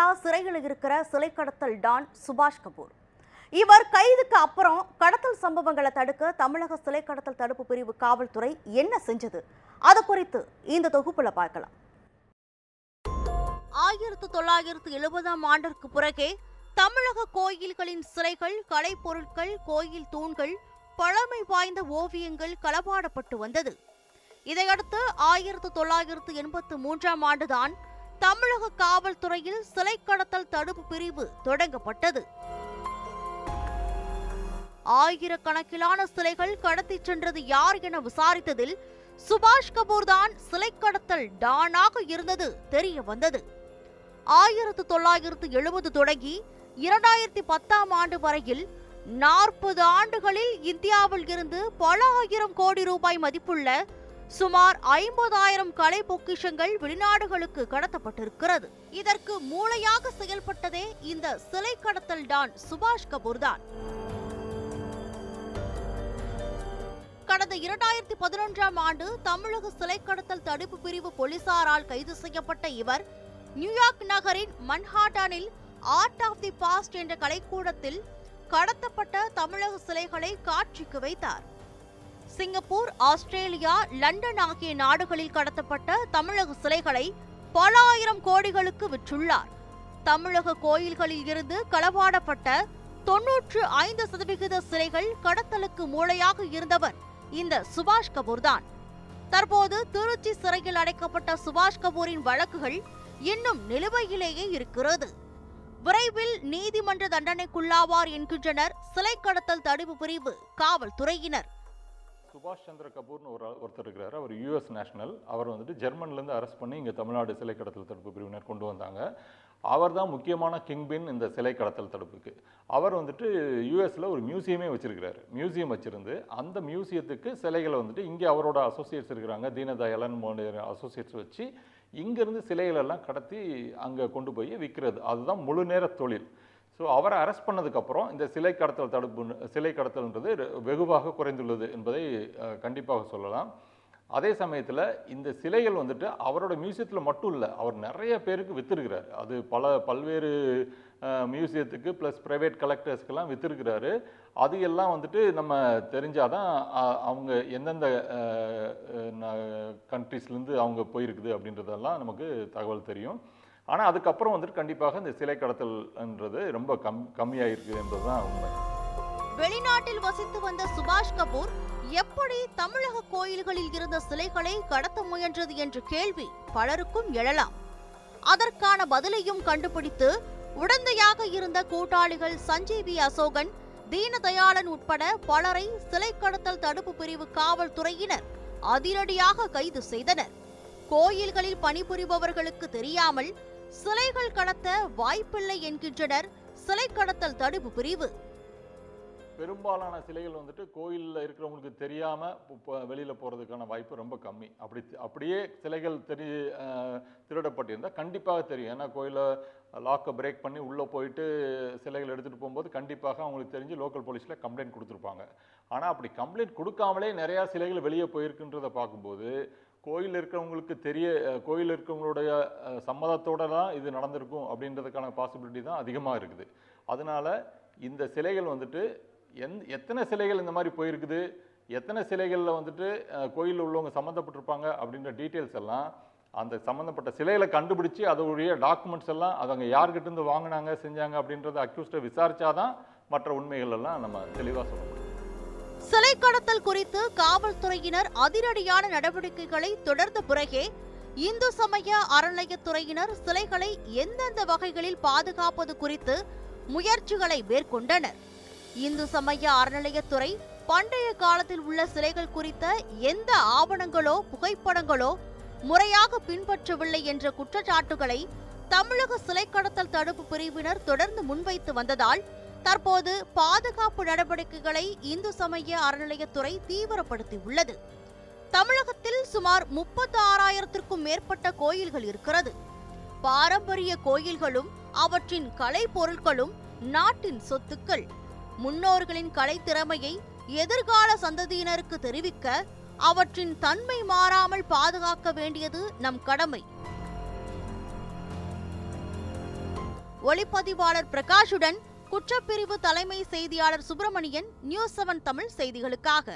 நாளா சிறையில் இருக்கிற சிலை கடத்தல் டான் சுபாஷ் கபூர். இவர் கைதுக்கு அப்புறம் கடத்தல் சம்பவங்களை தடுக்க தமிழக சிலை கடத்தல் தடுப்பு பிரிவு காவல்துறை என்ன செஞ்சது? அது குறித்து இந்த தொகுப்புல பார்க்கலாம். ஆயிரத்து தொள்ளாயிரத்து எழுபதாம் ஆண்டிற்கு பிறகே தமிழக கோயில்களின் சிலைகள் கலைப்பொருட்கள் கோயில் தூண்கள் பழமை வாய்ந்த ஓவியங்கள் களபாடப்பட்டு வந்தது. இதையடுத்து ஆயிரத்து தொள்ளாயிரத்து எண்பத்து மூன்றாம் ஆண்டுதான் தமிழக காவல்துறையில் சிலை கடத்தல் தடுப்பு பிரிவு தொடங்கப்பட்டது. ஆயிரக்கணக்கிலான சிலைகள் கடத்திச் சென்றது யார் என விசாரித்ததில் சுபாஷ் கபூர் தான் சிலை கடத்தல் டானாக இருந்தது தெரிய வந்தது. ஆயிரத்து தொள்ளாயிரத்து எழுபது தொடங்கி இரண்டாயிரத்தி பத்தாம் ஆண்டு வரையில் நாற்பது ஆண்டுகளில் இந்தியாவில் இருந்து பல ஆயிரம் கோடி ரூபாய் மதிப்புள்ள சுமார் ஐம்பதாயிரம் கலை பொக்கிஷங்கள் வெளிநாடுகளுக்கு கடத்தப்பட்டிருக்கிறது. இதற்கு மூளையாக செயல்பட்டதே இந்த சிலை கடத்தல் டான் சுபாஷ் கபூர் தான். கடந்த இரண்டாயிரத்தி பதினொன்றாம் ஆண்டு தமிழக சிலை கடத்தல் தடுப்பு பிரிவு போலீசாரால் கைது செய்யப்பட்ட இவர் நியூயார்க் நகரின் மன்ஹாட்டனில் ஆர்ட் ஆஃப் தி பாஸ்ட் என்ற கலைக்கூடத்தில் கடத்தப்பட்ட தமிழக சிலைகளை காட்சிக்கு வைத்தார். சிங்கப்பூர் ஆஸ்திரேலியா லண்டன் ஆகிய நாடுகளில் கடத்தப்பட்ட தமிழக சிலைகளை பல ஆயிரம் கோடிகளுக்கு விற்றுள்ளார். தமிழக கோயில்களில் இருந்து களவாடப்பட்ட தொன்னூற்று ஐந்து சதவிகித சிலைகள் கடத்தலுக்கு மூளையாக இருந்தவர் இந்த சுபாஷ் கபூர் தான். தற்போது திருச்சி சிறையில் அடைக்கப்பட்ட சுபாஷ் கபூரின் வழக்குகள் இன்னும் நிலுவையிலேயே இருக்கிறது. விரைவில் நீதிமன்ற தண்டனைக்குள்ளாவார் என்கின்றனர் சிலை கடத்தல் தடுப்பு பிரிவு காவல்துறையினர். சுபாஷ் சந்திர கபூர்னு ஒரு ஒருத்தர் இருக்கிறார். அவர் யூஎஸ் நேஷனல் அவர் வந்துட்டு ஜெர்மன்லேருந்து அரெஸ்ட் பண்ணி இங்கே தமிழ்நாடு சிலை கடத்தல் தடுப்பு பிரிவினர் கொண்டு வந்தாங்க. அவர் தான் முக்கியமான கிங்பின் இந்த சிலை கடத்தல் தடுப்புக்கு. அவர் வந்துட்டு யூஎஸில் ஒரு மியூசியமே வச்சுருக்கிறார். மியூசியம் வச்சுருந்து அந்த மியூசியத்துக்கு சிலைகளை வந்துட்டு இங்கே அவரோட அசோசியேட்ஸ் இருக்கிறாங்க. தீனதயாளன் அசோசியேட்ஸ் வச்சு இங்கேருந்து சிலைகளெல்லாம் கடத்தி அங்கே கொண்டு போய் விற்கிறது அதுதான் முழு நேர தொழில். ஸோ அவரை அரெஸ்ட் பண்ணதுக்கப்புறம் இந்த சிலை கடத்தல் தடுப்பு சிலை கடத்தல்ன்றது வெகுவாக குறைந்துள்ளது என்பதை கண்டிப்பாக சொல்லலாம். அதே சமயத்தில் இந்த சிலைகள் வந்துட்டு அவரோட மியூசியத்தில் மட்டும் இல்லை அவர் நிறைய பேருக்கு விற்றுருக்கிறார் அது பல பல்வேறு மியூசியத்துக்கு ப்ளஸ் ப்ரைவேட் கலெக்டர்ஸ்க்கெல்லாம் விற்றுருக்கிறாரு அது எல்லாம் வந்துட்டு நம்ம தெரிஞ்சாதான் தான் அவங்க எந்தெந்த கண்ட்ரீஸ்லேருந்து அவங்க போயிருக்குது அப்படின்றதெல்லாம் நமக்கு தகவல் தெரியும். ஆனால் அதுக்கப்புறம் வந்துட்டு கண்டிப்பாக இந்த சிலை கடத்தல்ன்றது ரொம்ப கம் கம்மியாக இருக்குது என்பதுதான் உண்மை. வெளிநாட்டில் வசித்து வந்த சுபாஷ் கபூர் எப்படி தமிழக கோயில்களில் இருந்த சிலைகளை கடத்த முயன்றது என்ற கேள்வி பலருக்கும் எழலாம். அதற்கான பதிலையும் கண்டுபிடித்து உடந்தையாக இருந்த கூட்டாளிகள் சஞ்சீவி அசோகன் தீனதயாளன் உட்பட பலரை சிலை கடத்தல் தடுப்பு பிரிவு காவல்துறையினர் அதிரடியாக கைது செய்தனர். கோயில்களில் பணிபுரிபவர்களுக்கு தெரியாமல் சிலைகள் கடத்த வாய்ப்பில்லை என்கின்றனர். சிலை கடத்தல் தடுப்பு பிரிவு. பெரும்பாலான சிலைகள் வந்துட்டு கோயிலில் இருக்கிறவங்களுக்கு தெரியாமல் இப்போ வெளியில் போகிறதுக்கான வாய்ப்பு ரொம்ப கம்மி. அப்படி அப்படியே சிலைகள் தெரி திருடப்பட்டிருந்தால் கண்டிப்பாக தெரியும். ஏன்னா கோயிலில் லாக்கை பிரேக் பண்ணி உள்ளே போயிட்டு சிலைகள் எடுத்துகிட்டு போகும்போது கண்டிப்பாக அவங்களுக்கு தெரிஞ்சு லோக்கல் போலீஸில் கம்ப்ளைண்ட் கொடுத்துருப்பாங்க. ஆனால் அப்படி கம்ப்ளைண்ட் கொடுக்காமலே நிறையா சிலைகள் வெளியே போயிருக்குன்றதை பார்க்கும்போது கோயில் இருக்கிறவங்களுக்கு தெரிய கோயில் இருக்கிறவங்களுடைய சம்மதத்தோடு தான் இது நடந்திருக்கும் அப்படின்றதுக்கான பாசிபிலிட்டி தான் அதிகமாக இருக்குது. அதனால இந்த சிலைகள் வந்துட்டு எந் எத்தனை சிலைகள் இந்த மாதிரி போயிருக்குது? எத்தனை சிலைகளில் வந்துட்டு கோயிலில் உள்ளவங்க சம்மந்தப்பட்டிருப்பாங்க அப்படின்ற டீட்டெயில்ஸ் எல்லாம் அந்த சம்மந்தப்பட்ட சிலைகளை கண்டுபிடிச்சி அதோடைய டாக்குமெண்ட்ஸ் எல்லாம் அவங்க யார்கிட்டேருந்து வாங்கினாங்க செஞ்சாங்க அப்படின்றத அக்யூஸ்டை விசாரிச்சாதான் மற்ற உண்மைகள் எல்லாம் நம்ம தெளிவாக சொல்லணும். சிலை கடத்தல் குறித்து காவல்துறையினர் அதிரடியான நடவடிக்கைகளை தொடர்ந்த பிறகே இந்து சமய அறநிலையத்துறையினர் சிலைகளை எந்தெந்த வகைகளில் பாதுகாப்பது குறித்து முயற்சிகளை மேற்கொண்டனர். இந்து சமய அறநிலையத்துறை பண்டைய காலத்தில் உள்ள சிலைகள் குறித்த எந்த ஆவணங்களோ புகைப்படங்களோ முறையாக பின்பற்றவில்லை என்ற குற்றச்சாட்டுகளை தமிழக சிலை கடத்தல் தடுப்பு பிரிவினர் தொடர்ந்து முன்வைத்து வந்ததால் தற்போது பாதுகாப்பு நடவடிக்கைகளை இந்து சமய அறநிலையத்துறை தீவிரப்படுத்தியுள்ளது. தமிழகத்தில் சுமார் முப்பத்தி ஆறாயிரத்திற்கும் மேற்பட்ட கோயில்கள் இருக்கிறது. பாரம்பரிய கோயில்களும் அவற்றின் கலை பொருட்களும் நாட்டின் சொத்துக்கள். முன்னோர்களின் கலை திறமையை எதிர்கால சந்ததியினருக்கு தெரிவிக்க அவற்றின் தன்மை மாறாமல் பாதுகாக்க வேண்டியது நம் கடமை. ஒளிப்பதிவாளர் பிரகாஷுடன் குற்றப்பிரிவு தலைமை செய்தியாளர் சுப்பிரமணியன் நியூஸ் செவன் தமிழ் செய்திகளுக்காக.